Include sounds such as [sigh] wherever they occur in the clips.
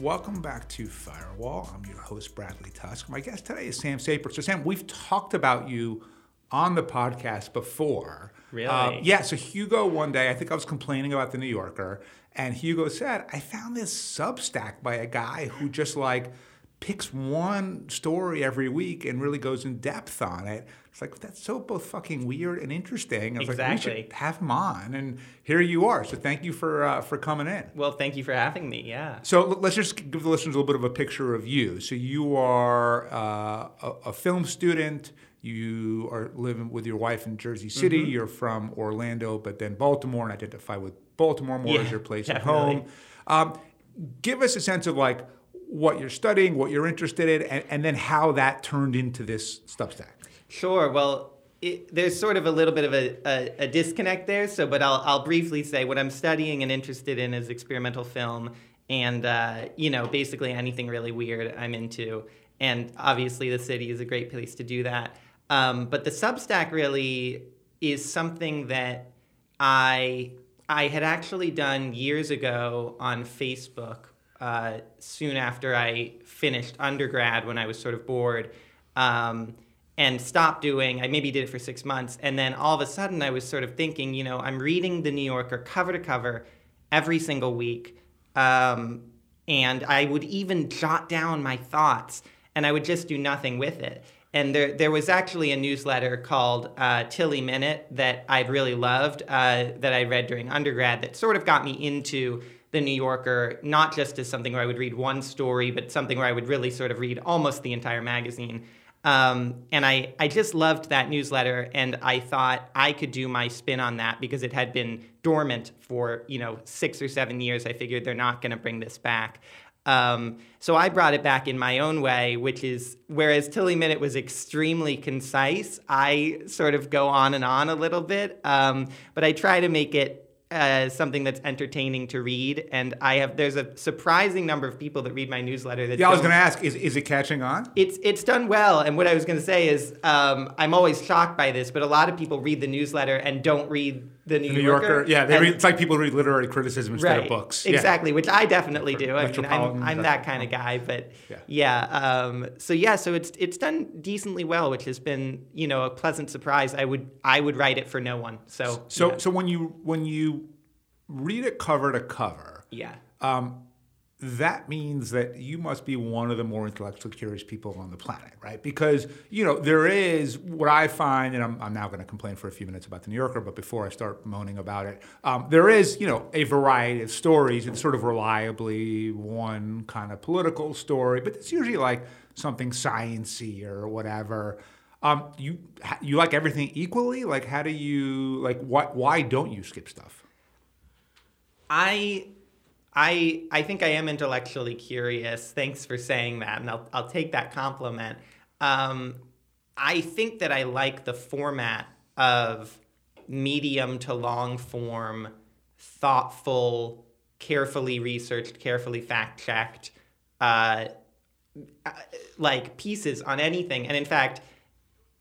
Welcome back to Firewall. I'm your host, Bradley Tusk. My guest today is Sam Saper. So, Sam, we've talked about you on the podcast before. Really? Uh, yeah. So, Hugo, one day, I think I was complaining about the New Yorker, and Hugo said, I found this Substack by a guy who just like picks one story every week and really goes in depth on it. It's like that's so both fucking weird and interesting. I was like, we Exactly. should have him on, and here you are. So thank you for uh, for coming in. Well, thank you for having me. Yeah. So let's just give the listeners a little bit of a picture of you. So you are uh, a, a film student. You are living with your wife in Jersey City. Mm-hmm. You're from Orlando, but then Baltimore, and identify with Baltimore more Yeah, as your place definitely. at home. Um, give us a sense of like what you're studying, what you're interested in, and, and then how that turned into this Substack. Sure. Well, it, there's sort of a little bit of a, a, a disconnect there. So, but I'll, I'll briefly say what I'm studying and interested in is experimental film, and uh, you know, basically anything really weird I'm into. And obviously, the city is a great place to do that. Um, but the Substack really is something that I I had actually done years ago on Facebook. Uh, soon after I finished undergrad, when I was sort of bored, um, and stopped doing. I maybe did it for six months, and then all of a sudden, I was sort of thinking, you know, I'm reading the New Yorker cover to cover every single week, um, and I would even jot down my thoughts, and I would just do nothing with it. And there, there was actually a newsletter called uh, Tilley Minute that I'd really loved, uh, that I read during undergrad, that sort of got me into the New Yorker, not just as something where I would read one story, but something where I would really sort of read almost the entire magazine. Um, and I, I just loved that newsletter, and I thought I could do my spin on that because it had been dormant for you know six or seven years. I figured they're not going to bring this back. Um, so I brought it back in my own way, which is whereas Tilley Minute was extremely concise, I sort of go on and on a little bit, um, but I try to make it uh, something that's entertaining to read. And I have there's a surprising number of people that read my newsletter that Yeah, I was going to ask, is, is it catching on? it's it's done well, and what I was going to say is um, I'm always shocked by this, but a lot of people read the newsletter and don't read the New, The New Yorker, yeah, they And- read, it's like people read literary criticism instead right, of books. Yeah. exactly, which I definitely do. I mean, I'm, I'm that- that kind of guy, but Yeah. yeah, um, so yeah, so it's it's done decently well, which has been you know a pleasant surprise. I would I would write it for no one. So So, yeah. so when you when you read it cover to cover, yeah. um, that means that you must be one of the more intellectually curious people on the planet, right? Because you know there is what I find, and I'm, I'm now going to complain for a few minutes about the New Yorker, but before I start moaning about it, um, there is you know a variety of stories. It's sort of reliably one kind of political story, but it's usually like something sciency or whatever. Um, you you like everything equally? Like how do you like what? Why don't you skip stuff? I I I think I am intellectually curious. Thanks for saying that, and I'll I'll take that compliment. Um, I think that I like the format of medium to long form, thoughtful, carefully researched, carefully fact checked, uh, uh, like pieces on anything. And in fact,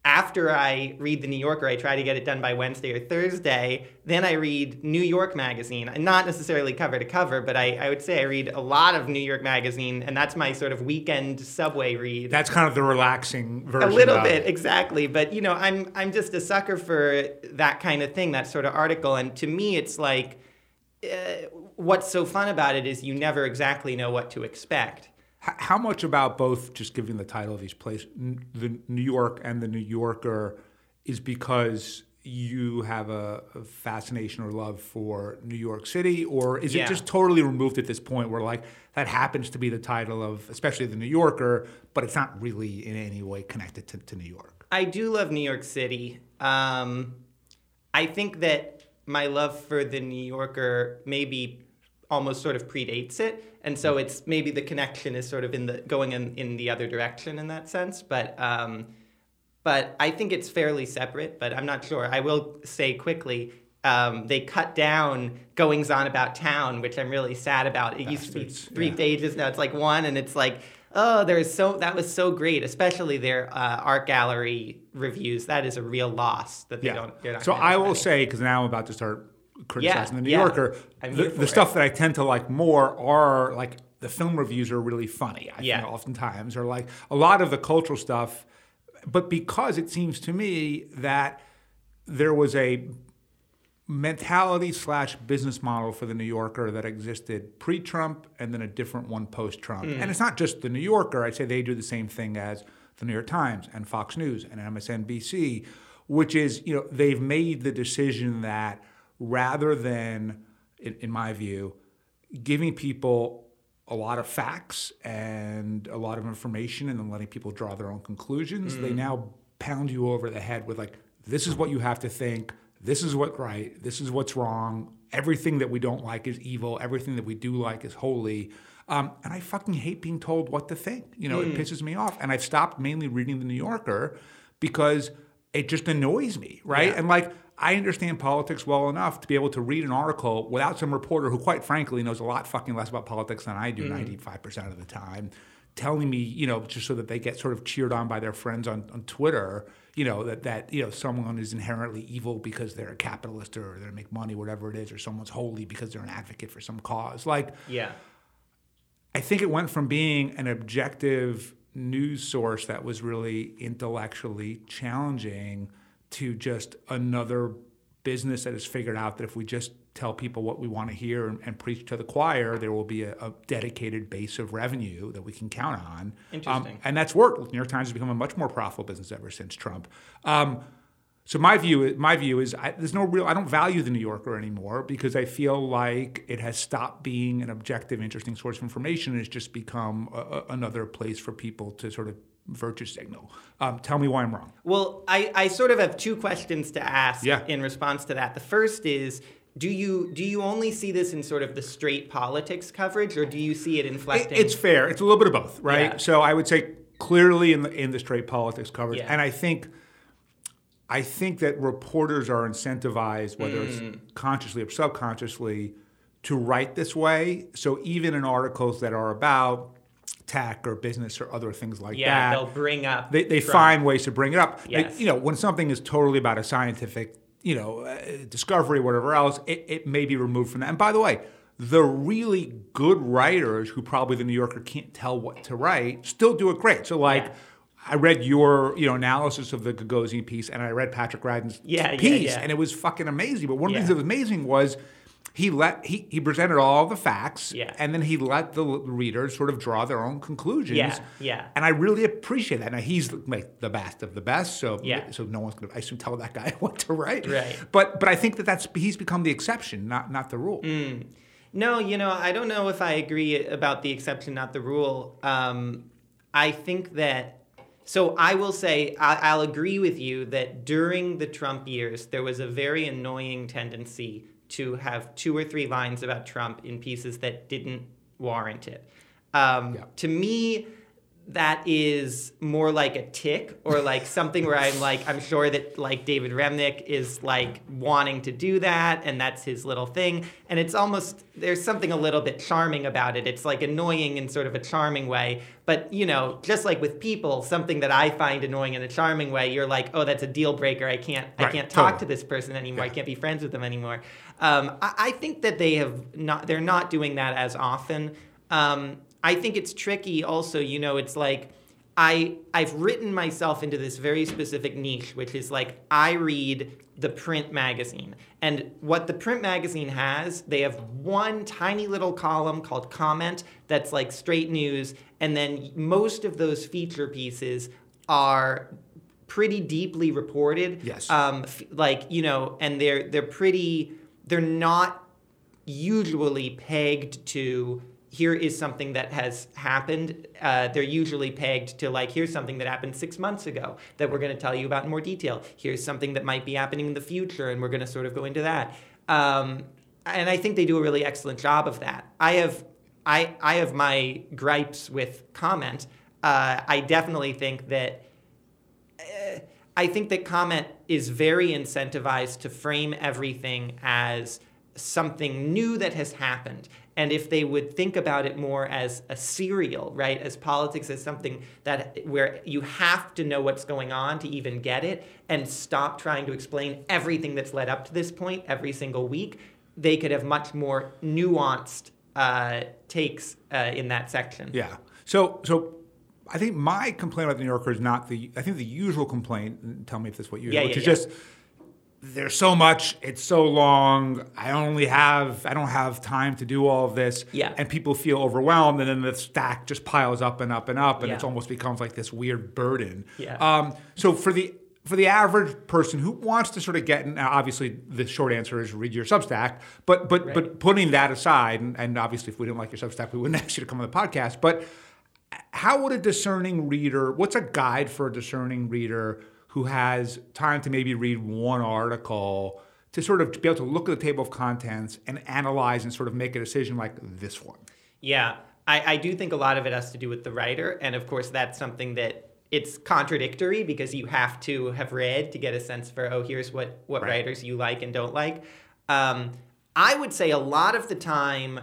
after I read the New Yorker, I try to get it done by Wednesday or Thursday. Then I read New York Magazine, not necessarily cover to cover, but I, I would say I read a lot of New York Magazine, and that's my sort of weekend subway read. That's kind of the relaxing version. a little bit, it. exactly. But you know, I'm I'm just a sucker for that kind of thing, that sort of article. And to me, it's like, uh, what's so fun about it is you never exactly know what to expect. How much about both, just giving the title of these places, the New York and the New Yorker, is because you have a, a fascination or love for New York City, or is Yeah. it just totally removed at this point where like that happens to be the title of, especially the New Yorker, but it's not really in any way connected to, to New York? I do love New York City. Um, I think that my love for the New Yorker maybe almost sort of predates it, and so it's maybe the connection is sort of in the going in, in the other direction in that sense. But um, but I think it's fairly separate. But I'm not sure. I will say quickly. Um, they cut down goings on about town, which I'm really sad about. It used to be three yeah. pages, now it's like one, and it's like, oh, there's so that was so great, especially their uh, art gallery reviews. That is a real loss that they Yeah. don't. So I will say, because now I'm about to start criticizing Yeah, the New yeah. Yorker, the, the stuff that I tend to like more are like the film reviews are really funny. I Yeah. think oftentimes, or like a lot of the cultural stuff. But because it seems to me that there was a mentality slash business model for the New Yorker that existed pre-Trump and then a different one post-Trump. And it's not just the New Yorker. I'd say they do the same thing as the New York Times and Fox News and MSNBC, which is you know they've made the decision that rather than, in, in my view, giving people a lot of facts and a lot of information and then letting people draw their own conclusions, they now pound you over the head with like, this is what you have to think, this is what's right, this is what's wrong, everything that we don't like is evil, everything that we do like is holy. Um, and I fucking hate being told what to think. You know, it pisses me off. And I've stopped mainly reading The New Yorker because it just annoys me, right? Yeah. And like, I understand politics well enough to be able to read an article without some reporter who, quite frankly, knows a lot fucking less about politics than I do mm. 95% of the time, telling me, you know, just so that they get sort of cheered on by their friends on, on Twitter, you know, that, that, you know, someone is inherently evil because they're a capitalist or they make money, whatever it is, or someone's holy because they're an advocate for some cause. Like, Yeah. I think it went from being an objective news source that was really intellectually challenging to just another business that has figured out that if we just tell people what we want to hear and, and preach to the choir, there will be a, a dedicated base of revenue that we can count on. Um, Interesting. and that's worked. The New York Times has become a much more profitable business ever since Trump. Um, so my view, my view is, I, there's no real. I don't value the New Yorker anymore because I feel like it has stopped being an objective, interesting source of information. and It's just become a, a, another place for people to sort of virtue signal. Um, tell me why I'm wrong. Well, I, I sort of have two questions to ask Yeah. in response to that. The first is do you do you only see this in sort of the straight politics coverage or do you see it It- inflecting it's fair. It's a little bit of both, right? Yeah. So I would say clearly in the in the straight politics coverage, Yeah. and I think. I think that reporters are incentivized, whether Mm. it's consciously or subconsciously, to write this way. So even in articles that are about tech or business or other things like yeah, that, Yeah, they'll bring up they, they find ways to bring it up. Yes. you know, when something is totally about a scientific, you know, uh, discovery, whatever else, it, it may be removed from that. And by the way, the really good writers who probably the New Yorker can't tell what to write still do it great. So like. Yeah. I read your, you know, analysis of the Gagosian piece, and I read Patrick Radden's Yeah, yeah, piece, yeah. and it was fucking amazing. But one of the things that was amazing was he let he, he presented all the facts, Yeah. and then he let the readers sort of draw their own conclusions. Yeah, yeah. And I really appreciate that. Now he's like the best of the best, so Yeah. so no one's gonna I assume tell that guy [laughs] what to write. Right. But but I think that that's he's become the exception, not not the rule. Mm. No, you know, I don't know if I agree about the exception, not the rule. Um, I think that. So I will say I, I'll agree with you that during the Trump years there was a very annoying tendency to have two or three lines about Trump in pieces that didn't warrant it. Um, Yeah. To me, that is more like a tic or like something where I'm like, I'm sure that like David Remnick is like wanting to do that and that's his little thing. And it's almost, there's something a little bit charming about it. It's like annoying in sort of a charming way. But, you know, just like with people, something that I find annoying in a charming way, you're like, oh, that's a deal breaker. I can't, I can't talk totally. to this person anymore. I can't be friends with them anymore. Um, I, I think that they have not, they're not doing that as often. Um, I think it's tricky also, you know, it's like I I've written myself into this very specific niche, which is like I read the print magazine. And what the print magazine has, they have one tiny little column called comment that's like straight news, and then most of those feature pieces are pretty deeply reported. Yes. Um, f- like, you know, and they're they're pretty they're not usually pegged to here is something that has happened. Uh, they're usually pegged to like here's something that happened six months ago that we're going to tell you about in more detail. Here's something that might be happening in the future, and we're going to sort of go into that. Um, and I think they do a really excellent job of that. I have I I have my gripes with comment. Uh, I definitely think that I think that comment is very incentivized to frame everything as something new that has happened. And if they would think about it more as a serial, right, as politics as something that where you have to know what's going on to even get it, and stop trying to explain everything that's led up to this point every single week, they could have much more nuanced uh, takes uh, in that section. Yeah. So so I think my complaint about the New Yorker is not the I think the usual complaint. Tell me if this is what you Yeah, which yeah, is yeah. just there's so much. It's so long. I only have I don't have time to do all of this. Yeah. And people feel overwhelmed, and then the stack just piles up and up and up, and Yeah. it's almost becomes like this weird burden. Yeah. Um, so for the for the average person who wants to sort of get, now obviously the short answer is read your Substack, but but Right. but putting that aside, and, and obviously if we didn't like your Substack, we wouldn't [laughs] ask you to come on the podcast. But how would a discerning reader? What's a guide for a discerning reader who has time to maybe read one article to sort of be able to look at the table of contents and analyze and sort of make a decision like this one? Yeah, I, I do think a lot of it has to do with the writer, and of course that's something that it's contradictory because you have to have read to get a sense for oh here's what what Right. writers you like and don't like. Um, I would say a lot of the time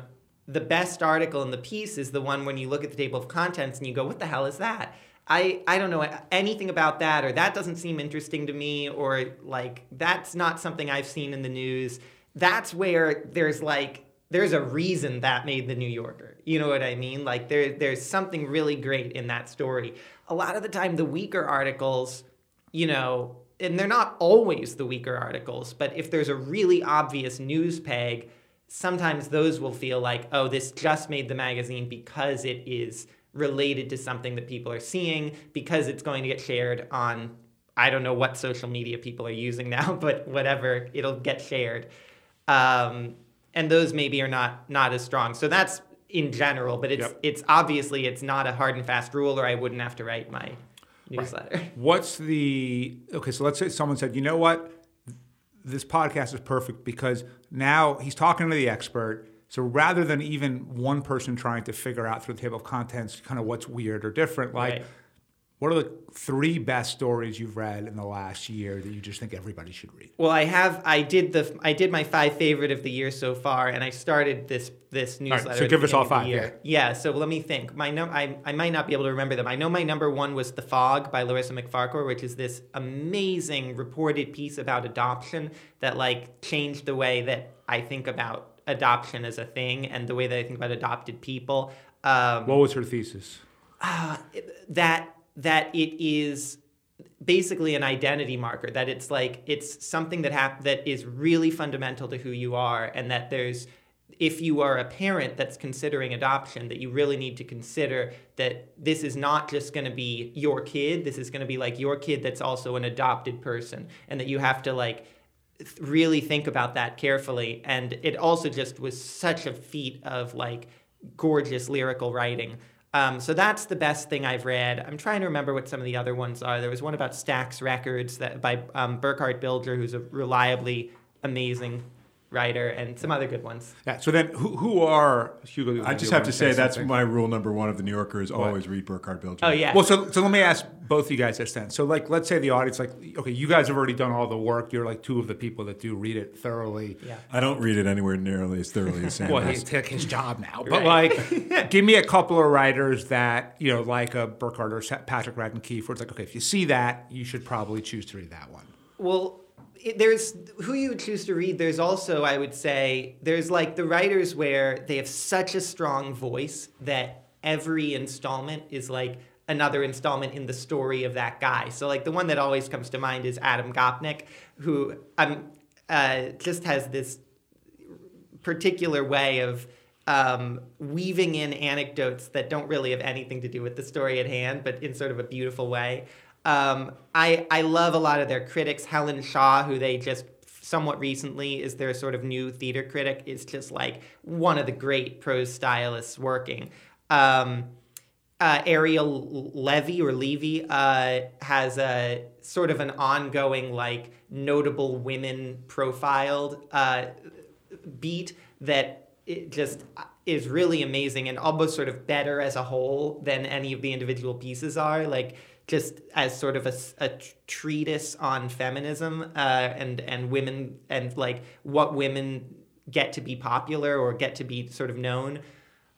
the best article in the piece is the one when you look at the table of contents and you go what the hell is that? I, I don't know anything about that or that doesn't seem interesting to me or like that's not something I've seen in the news. That's where there's like there's a reason that made the New Yorker. You know what I mean? Like there there's something really great in that story. A lot of the time the weaker articles, you know, and they're not always the weaker articles, but if there's a really obvious news peg, sometimes those will feel like, oh, this just made the magazine because it is related to something that people are seeing, because it's going to get shared on, I don't know what social media people are using now, [laughs] but whatever, it'll get shared. Um, and those maybe are not not as strong. So that's in general, but it's Yep. it's obviously it's not a hard and fast rule, or I wouldn't have to write my newsletter. [laughs] What's the okay? So let's say someone said, you know what, this podcast is perfect because now he's talking to the expert. So rather than even one person trying to figure out through the table of contents kind of what's weird or different, like Right. what are the three best stories you've read in the last year that you just think everybody should read? Well, I have. I did the. I did my five favorite of the year so far, and I started this this right, newsletter. so give us all beginning of the five, year. Yeah. So let me think. My num. I I might not be able to remember them. I know my number one was The Fog by Larissa MacFarquhar, which is this amazing reported piece about adoption that like changed the way that I think about adoption as a thing and the way that I think about adopted people. Um, What was her thesis? that that it is basically an identity marker that it's like it's something that hap- that is really fundamental to who you are and that there's if you are a parent that's considering adoption that you really need to consider that this is not just going to be your kid this is going to be like your kid that's also an adopted person and that you have to like really think about that carefully and it also just was such a feat of like gorgeous lyrical writing um, so that's the best thing I've read. I'm trying to remember what some of the other ones are. There was one about Stax Records that by um, Burkhard Bilger, who's a reliably amazing writer, and some other good ones. Yeah. So then, who, who are Hugo? I just have wanna say that's something? my rule number one of the New Yorker is always read Burkhard Bilger. Oh yeah. Well, so so let me ask both you guys this then. So like, let's say the audience, like, okay, you guys have already done all the work. You're like two of the people that do read it thoroughly. yeah. I don't read it anywhere nearly as thoroughly as [laughs] Sam Well, does. he's took his job now, but Right. like, [laughs] give me a couple of writers that you know, like a Burkhard or Patrick Radden Keefe, where it's like, okay, if you see that, you should probably choose to read that one. Well, it, there's who you choose to read. There's also, I would say, there's like the writers where they have such a strong voice that every installment is like another installment in the story of that guy. So, like the one that always comes to mind is Adam Gopnik, who um, uh, just has this particular way of um, weaving in anecdotes that don't really have anything to do with the story at hand, but in sort of a beautiful way. Um, I, I love a lot of their critics. Helen Shaw, who they just somewhat recently is their sort of new theater critic, is just like one of the great prose stylists working. Um, uh, Ariel Levy or Levy uh, has a sort of an ongoing, like, notable women profiled uh, beat that just is really amazing and almost sort of better as a whole than any of the individual pieces are. Like, just as sort of a, a treatise on feminism uh, and and women and like what women get to be popular or get to be sort of known.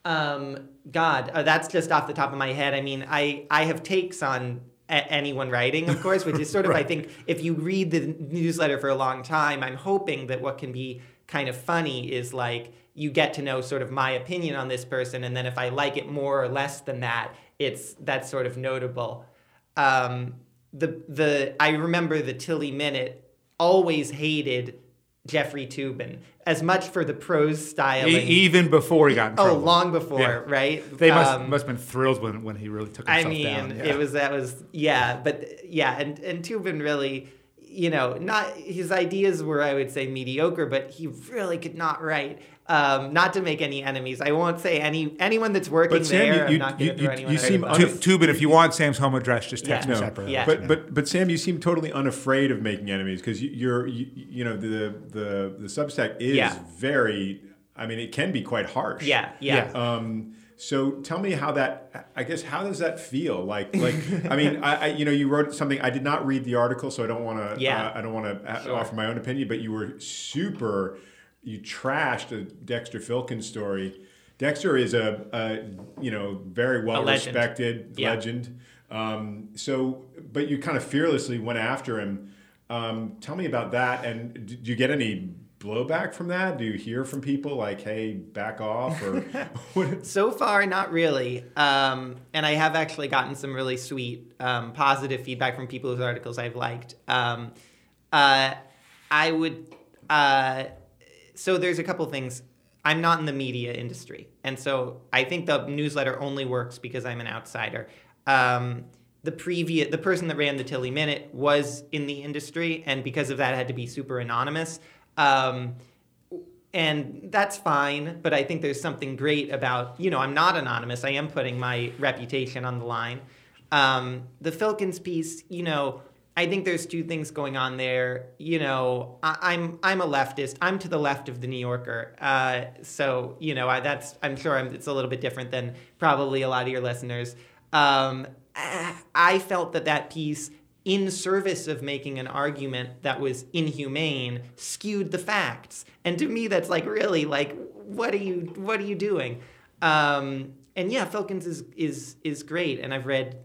Um, God, uh, that's just off the top of my head. I mean, I I have takes on a- anyone writing, of course, which is sort of I [laughs] think if you read the newsletter for a long time, I'm hoping that what can be kind of funny is like you get to know sort of my opinion on this person, and then if I like it more or less than that, it's that's sort of notable. Um, the the I remember the Tilley Minute always hated Jeffrey Toobin as much for the prose styling. E- even before he got in oh, long before, Yeah. right? They must Um, must have been thrilled when, when he really took I himself mean, down. Yeah. it was that was yeah, but yeah, and and Toobin really, you know, not his ideas were I would say mediocre, but he really could not write. Um, not to make any enemies, I won't say any anyone that's working But Sam, there. you- I'm not you- going to throw you- anyone you seem the un- bus. Tu- Toobin, if you want Sam's home address, just text Yeah. me No. separately. Yeah. But but but Sam, you seem totally unafraid of making enemies because you, you're you, you know the the the Substack is Yeah. very. I mean, it can be quite harsh. yeah, yeah, Yeah. Um, so tell me how that. I guess how does that feel? Like like I mean I, I you know you wrote something. I did not read the article, so I don't want to. Yeah. Uh, I don't want to Sure. offer my own opinion. But you were super. You trashed a Dexter Filkins story. Dexter is a, a you know very well legend. respected Yeah. legend. Um, so, but you kind of fearlessly went after him. Um, tell me about that. And did you get any blowback from that? Do you hear from people like, "Hey, back off"? Or? [laughs] So far, not really. Um, and I have actually gotten some really sweet, um, positive feedback from people whose articles I've liked. Um, uh, I would. Uh, so there's a couple things. I'm not in the media industry, and so I think the newsletter only works because I'm an outsider. Um, the previous, the person that ran the Tilley Minute was in the industry, and because of that, had to be super anonymous. Um, and that's fine but i think there's something great about you know i'm not anonymous i am putting my reputation on the line um, the filkins piece you know i think there's two things going on there. You know I, i'm i'm a leftist. I'm to the left of the new yorker. Uh, so you know I, that's i'm sure I'm, it's a little bit different than probably a lot of your listeners. Um, i felt that that piece in service of making an argument that was inhumane skewed the facts. And to me that's like really like what are you what are you doing? Um, and yeah Filkins is is is great. And I've read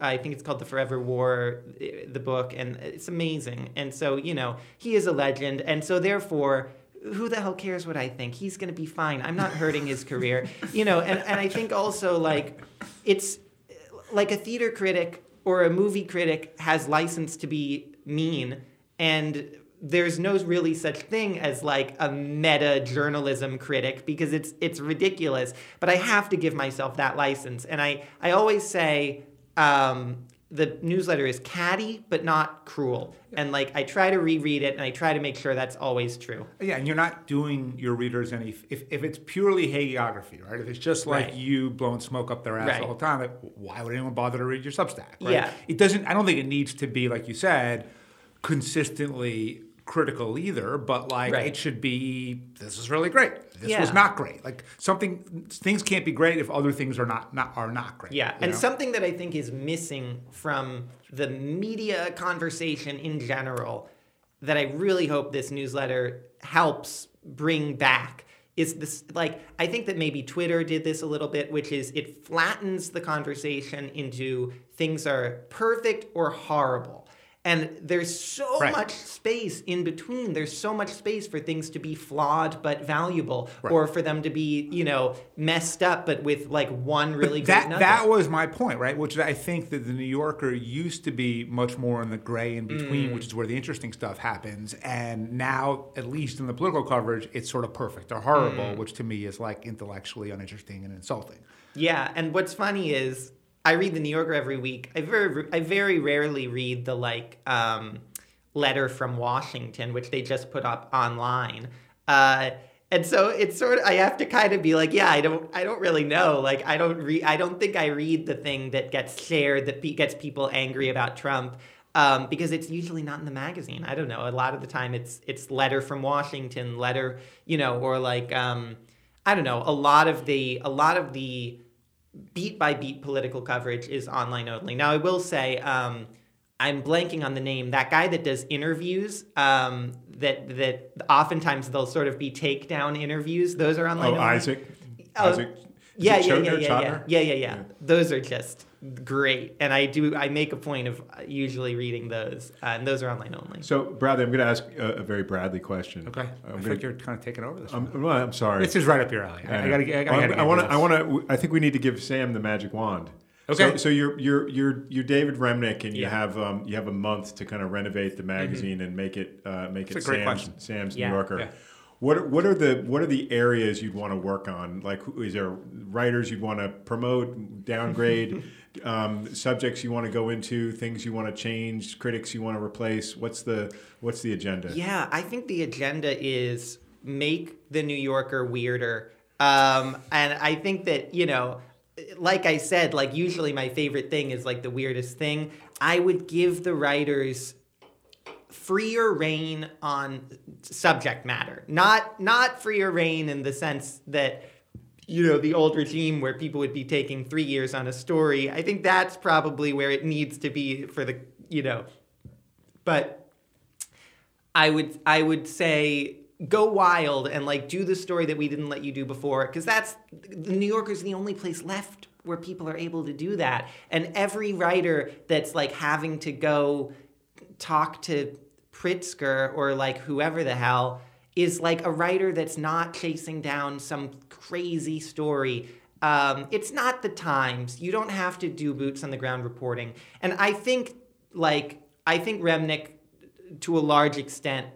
I think it's called The Forever War eh, the book and it's amazing. And so you know he is a legend. And so therefore who the hell cares what I think? He's going to be fine. I'm not hurting his career. [laughs] You know and, and I think also like it's eh, like a theater critic or a movie critic has license to be mean and there's no really such thing as like a meta journalism critic because it's it's ridiculous. But i have to give myself that license. And i i always say um, the newsletter is catty but not cruel and like i try to reread it and i try to make sure that's always true Yeah, and you're not doing your readers any. If, if it's purely hagiography, right? If it's just like Right. you blowing smoke up their ass Right. the whole time, like, why would anyone bother to read your Substack? Right? Yeah. It doesn't. I don't think it needs to be like you said, consistently critical either. But like Right. it should be. This is really great. This Yeah. was not great. Like something. Things can't be great if other things are not not are not great. Yeah, and know? something that I think is missing from the media conversation in general that I really hope this newsletter helps bring back is this like I think that maybe Twitter did this a little bit which is it flattens the conversation into things are perfect or horrible. And there's so Right. much space in between. There's so much space for things to be flawed but valuable, Right. or for them to be, you know, messed up but with like one really great that nugget. that was my point, right? Which I think that the New Yorker used to be much more in the gray in between, Mm. which is where the interesting stuff happens. And now, at least in the political coverage, it's sort of perfect or horrible, Mm. which to me is like intellectually uninteresting and insulting. Yeah, and what's funny is I read the New Yorker every week. I very I very rarely read the like um, letter from Washington, which they just put up online. Uh, and so it's sort of I have to kind of be like, yeah, I don't I don't really know. Like I don't read I don't think I read the thing that gets shared that pe- gets people angry about Trump. Um, because it's usually not in the magazine. I don't know. A lot of the time, it's it's letter from Washington, letter, you know, or like um, I don't know. A lot of the a lot of the beat by beat political coverage is online only. Now, I will say, um, I'm blanking on the name. That guy that does interviews, um, that that oftentimes they'll sort of be takedown interviews. Those are online. Oh, only. Isaac. Oh, Isaac. Yeah, it yeah, yeah, yeah, yeah, yeah, yeah, yeah. Those are just great, and I do. I make a point of uh, usually reading those, uh, and those are online only. So, Bradley, I'm going to ask a, a very Bradley question. Okay. I I'm, think gonna, you're kind of taking over this. I'm, one. well, I'm sorry. This is right up your alley. I, I gotta, get- I gotta, Well, get I want to. I want to. I think we need to give Sam the magic wand. Okay. So, so you're you're you're you're David Remnick, and you Yeah. have um, you have a month to kind of renovate the magazine and make it uh, make It's it a Sam's. Sam's Yeah. New Yorker. Yeah. What are, what are the what are the areas you'd want to work on? Like, who- is there writers you'd want to promote, downgrade, [laughs] um, subjects you want to go into, things you want to change, critics you want to replace? What's the what's the agenda? Yeah, I think the agenda is make the New Yorker weirder. Um, and I think that, you know, like I said, like usually my favorite thing is like the weirdest thing. I would give the writers freer rein on subject matter. Not not freer rein in the sense that you know the old regime where people would be taking 3 years on a story. I think that's probably where it needs to be for the, you know, but I would I would say go wild and like do the story that we didn't let you do before because that's the New Yorker's the only place left where people are able to do that and every writer that's like having to go talk to Pritzker or like whoever the hell is like a writer that's not chasing down some crazy story. Um, it's not the Times. You don't have to do boots on the ground reporting. And I think like I think Remnick to a large extent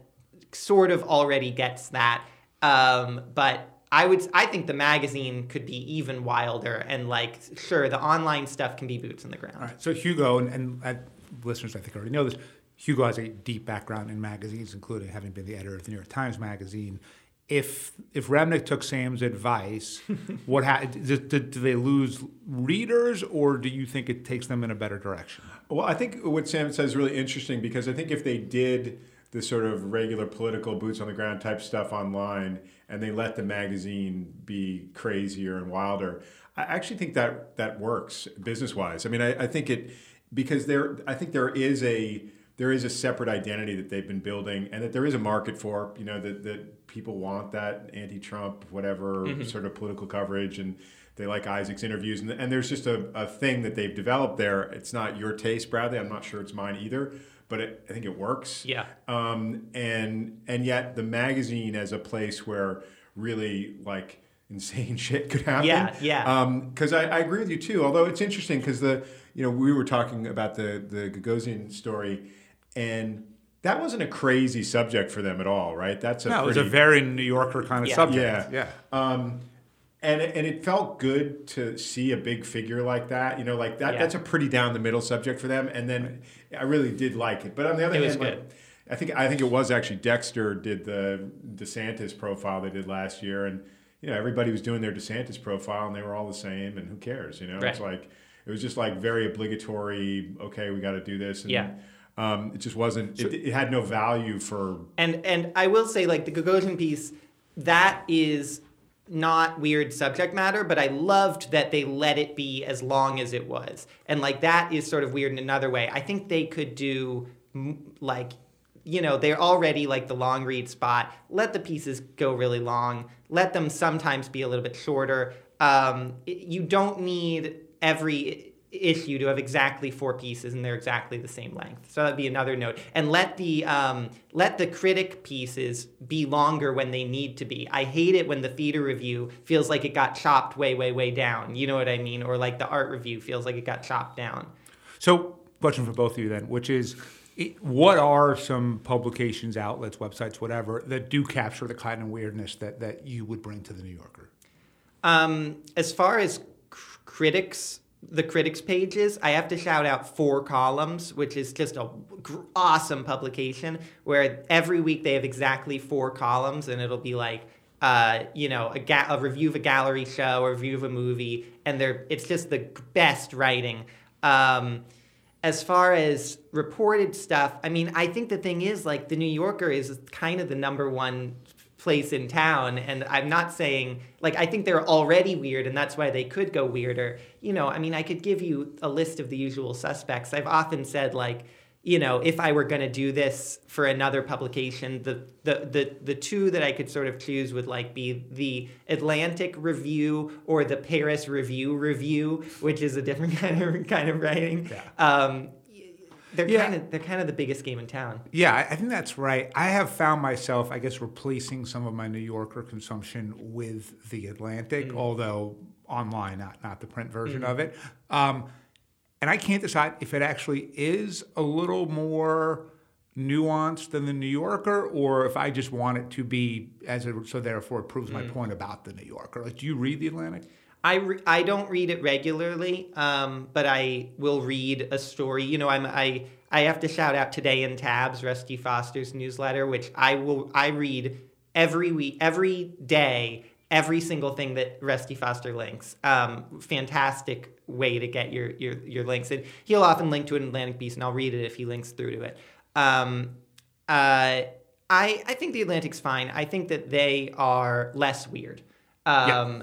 sort of already gets that. Um, but I would I think the magazine could be even wilder and like sure the online stuff can be boots on the ground. All right. So Hugo and, and listeners, I think already know this. Hugo has a deep background in magazines, including having been the editor of the New York Times Magazine. If if Remnick took Sam's advice, [laughs] what ha- do, they lose readers, or do you think it takes them in a better direction? Well, I think what Sam says is really interesting because I think if they did the sort of regular political boots on the ground type stuff online and they let the magazine be crazier and wilder, I actually think that that works business wise. I mean, I, I think it because there I think there is a there is a separate identity that they've been building and that there is a market for, you know, that, that people want that anti-Trump, whatever sort of political coverage and they like Isaac's interviews and, and there's just a, a thing that they've developed there. It's not your taste, Bradley. I'm not sure it's mine either, but it, I think it works. Yeah. Um, and and yet the magazine as a place where really like insane [laughs] shit could happen. Yeah, yeah. Because I, I agree with you too. Although it's interesting because the you know we were talking about the the Gagosian story, and that wasn't a crazy subject for them at all, right? That's a No, it was a very New Yorker kind of Yeah. subject. yeah, Um, and it, and it felt good to see a big figure like that. You know, like that. Yeah. That's a pretty down the middle subject for them. And then I really did like it. But on the other It was hand, like, good. I think I think it was actually Dexter did the DeSantis profile they did last year, and you know everybody was doing their DeSantis profile, and they were all the same. And who cares? You know, it's like it was just like very obligatory. Okay, we got to do this. And, Yeah. Um, it just wasn't. It, it had no value for And and I will say like the Gagosian piece, that is not weird subject matter, but I loved that they let it be as long as it was. And like that is sort of weird in another way. I think they could do like you know, they're already like the long read spot. Let the pieces go really long. Let them sometimes be a little bit shorter. Um, you don't need every issue to have exactly four pieces and they're exactly the same length. So that'd be another note. And let the um, let the critic pieces be longer when they need to be. I hate it when the theater review feels like it got chopped way, way, way down. You know what I mean? Or like the art review feels like it got chopped down. So, question for both of you then, which is, what are some publications, outlets, websites, whatever, that do capture the kind of weirdness that that you would bring to the New Yorker? Um, as far as cr- critics, the critics pages, I have to shout out Four Columns, which is just a gr- awesome publication where every week they have exactly four columns, and it'll be like. Uh, you know, a, ga- a review of a gallery show, a review of a movie, and they're it's just the best writing. Um, as far as reported stuff, I mean, I think the thing is like the New Yorker is kind of the number one place in town and i'm not saying like i think they're already weird and that's why they could go weirder you know i mean i could give you a list of the usual suspects i've often said like you know, if I were going to do this for another publication, the, the the the two that I could sort of choose would like be the Atlantic Review or the Paris Review Review, which is a different [laughs] kind of kind of writing. Yeah. Um, they're Yeah. kind of they're kind of the biggest game in town. Yeah, I think that's right. I have found myself, I guess, replacing some of my New Yorker consumption with the Atlantic, Mm. although online, not not the print version Mm-hmm. of it. Um, and I can't decide if it actually is a little more nuanced than the New Yorker, or if I just want it to be as it, so. Therefore, it proves my Mm. point about the New Yorker. Like, do you read the Atlantic? I, re- I don't read it regularly, um, but I will read a story. You know, I'm I I have to shout out today in tabs Rusty Foster's newsletter, which I will I read every week, every day, every single thing that Rusty Foster links. Um, fantastic way to get your your your links, and he'll often link to an Atlantic piece, and I'll read it if he links through to it. Um, uh, I I think the Atlantic's fine. I think that they are less weird. Um, Yeah.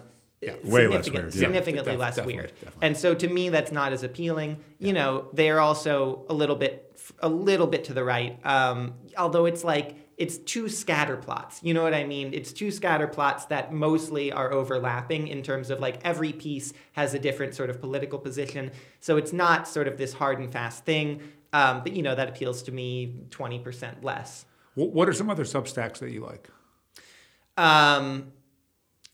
Way less weird, yeah. Significantly Def- less definitely, weird. definitely. And so to me, that's not as appealing. You know, they're also a little bit, a little bit to the right. Um, although it's like it's two scatter plots. You know what I mean? It's two scatter plots that mostly are overlapping in terms of like every piece has a different sort of political position. So it's not sort of this hard and fast thing. Um, but you know that appeals to me twenty percent less. What are some other Substacks that you like? Um,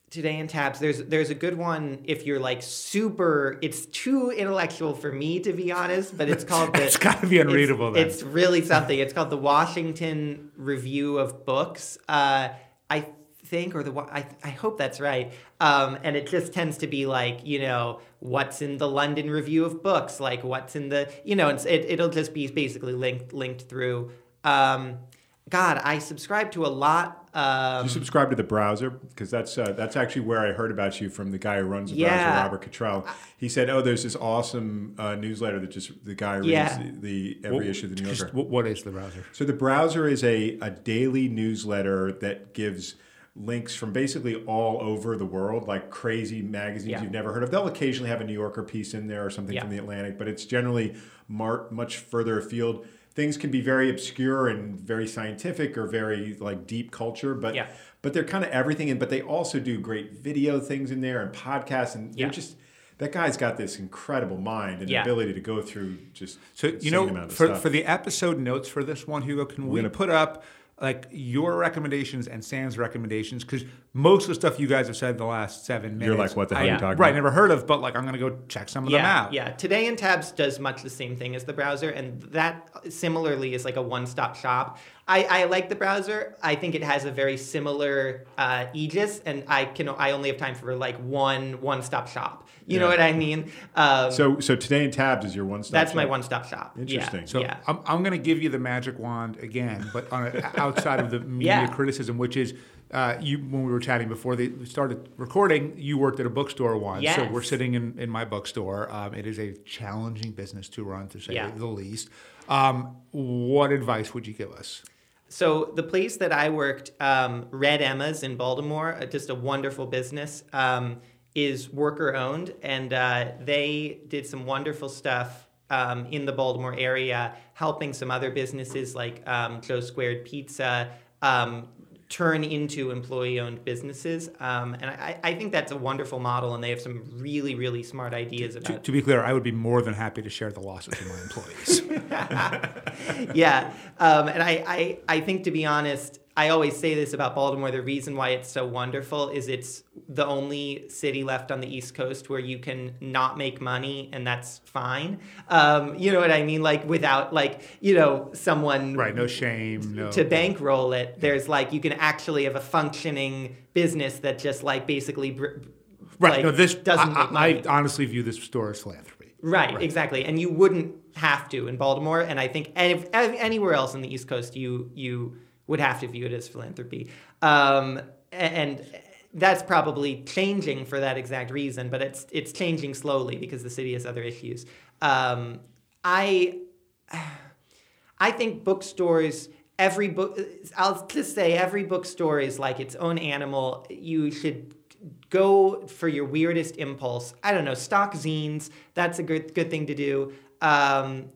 today in tabs, there's there's a good one if you're like super. It's too intellectual for me to be honest, but it's called [laughs] the. It's gotta be unreadable. It's, it's really something. It's called the Washington Review of Books. Uh, I think, or the I I hope that's right. Um, and it just tends to be like you know what's in the London Review of Books, like what's in the you know it's, it it'll just be basically linked linked through. Um, God, I subscribe to a lot. Um, you subscribe to the browser because that's uh, that's actually where I heard about you from the guy who runs the Yeah. browser, Robert Cottrell. He said, "Oh, there's this awesome uh, newsletter that just the guy reads Yeah. the, the every What- issue of the New Yorker." what- what is the browser? So the browser is a, a daily newsletter that gives links from basically all over the world, like crazy magazines Yeah. you've never heard of. They'll occasionally have a New Yorker piece in there or something Yeah. from the Atlantic, but it's generally mar- much further afield. Things can be very obscure and very scientific or very like deep culture, but Yeah. but they're kind of everything. And but they also do great video things in there and podcasts, and they're Yeah. just that guy's got this incredible mind and Yeah. ability to go through just So you know, amount of for, stuff. for the episode notes for this one, Hugo, can we gonna- put up like your recommendations and Sam's recommendations? Because most of the stuff you guys have said in the last seven minutes, You're like, what the hell I, are you talking about? right? about? Never heard of, but like I'm gonna go check some of them out. yeah. Today in Tabs does much the same thing as the browser, and that similarly is like a one-stop shop. I, I like the browser. I think it has a very similar uh, aegis, and I can I only have time for like one one-stop shop. You know what I mean? Um, So, so today in tabs is your one stop. that's my one-stop shop. Yeah, Interesting. So yeah. I'm, I'm going to give you the magic wand again, but on a, outside of the [laughs] media Yeah. criticism, which is uh, you when we were chatting before they we started recording, you worked at a bookstore once. So we're sitting in, in my bookstore. Um, it is a challenging business to run, to say Yeah. the least. Um, what advice would you give us? So the place that I worked, um, Red Emma's in Baltimore, uh, just a wonderful business, um, is worker owned, and uh, they did some wonderful stuff um, in the Baltimore area, helping some other businesses like um, Joe Squared Pizza um, turn into employee-owned businesses. Um, and I, I think that's a wonderful model, and they have some really, really smart ideas To, about to be clear, I would be more than happy to share the losses with my employees. [laughs] yeah. Um, and I, I, I think, to be honest, I always say this about Baltimore. The reason why it's so wonderful is it's the only city left on the East Coast where you can not make money and that's fine. Um, you know what I mean? Like, without, like, you know, someone right? No shame. No. to bankroll it. There's like, you can actually have a functioning business that just, like, basically. Br- Right. like, no, this doesn't I. I, honestly view this store as philanthropy. Right, exactly. And you wouldn't have to in Baltimore, and I think if anywhere else in the East Coast, you you would have to view it as philanthropy. Um, and that's probably changing for that exact reason, but it's it's changing slowly because the city has other issues. Um, I I think bookstores, every book, I'll just say every bookstore is like its own animal. You should go for your weirdest impulse. I don't know, stock zines. That's a good good thing to do. Um,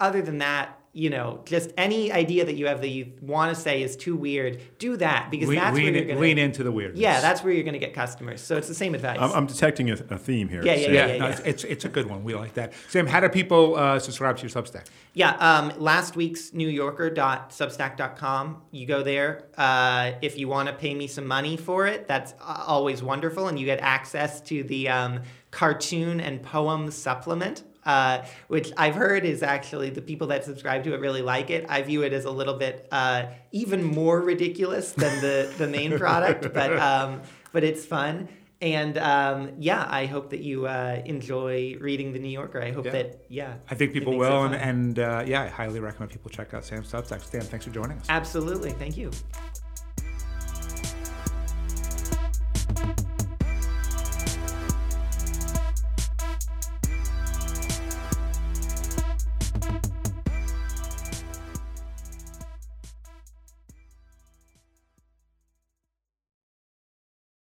other than that, you know, just any idea that you have that you want to say is too weird, do that because lean, that's lean, where you're gonna lean into the weirdness. yeah, that's where you're gonna get customers. So it's the same advice. I'm, I'm detecting a, a theme here. Yeah, yeah, Sam. yeah, yeah, no, It's, it's it's a good one. We like that. Sam, how do people uh, subscribe to your Substack? Yeah, um, last week's New Yorker.substack.com. You go there. Uh, if you want to pay me some money for it, that's uh, always wonderful. And you get access to the um, cartoon and poem supplement, uh, which I've heard is actually the people that subscribe to it really like it. I view it as a little bit uh, even more ridiculous than the, [laughs] the main product, but, um, but it's fun. And um, yeah, I hope that you uh, enjoy reading The New Yorker. I hope Yeah. that, yeah. I think people will, and, and uh, yeah, I highly recommend people check out Sam's Substack. Sam, thanks for joining us. Absolutely. Thank you.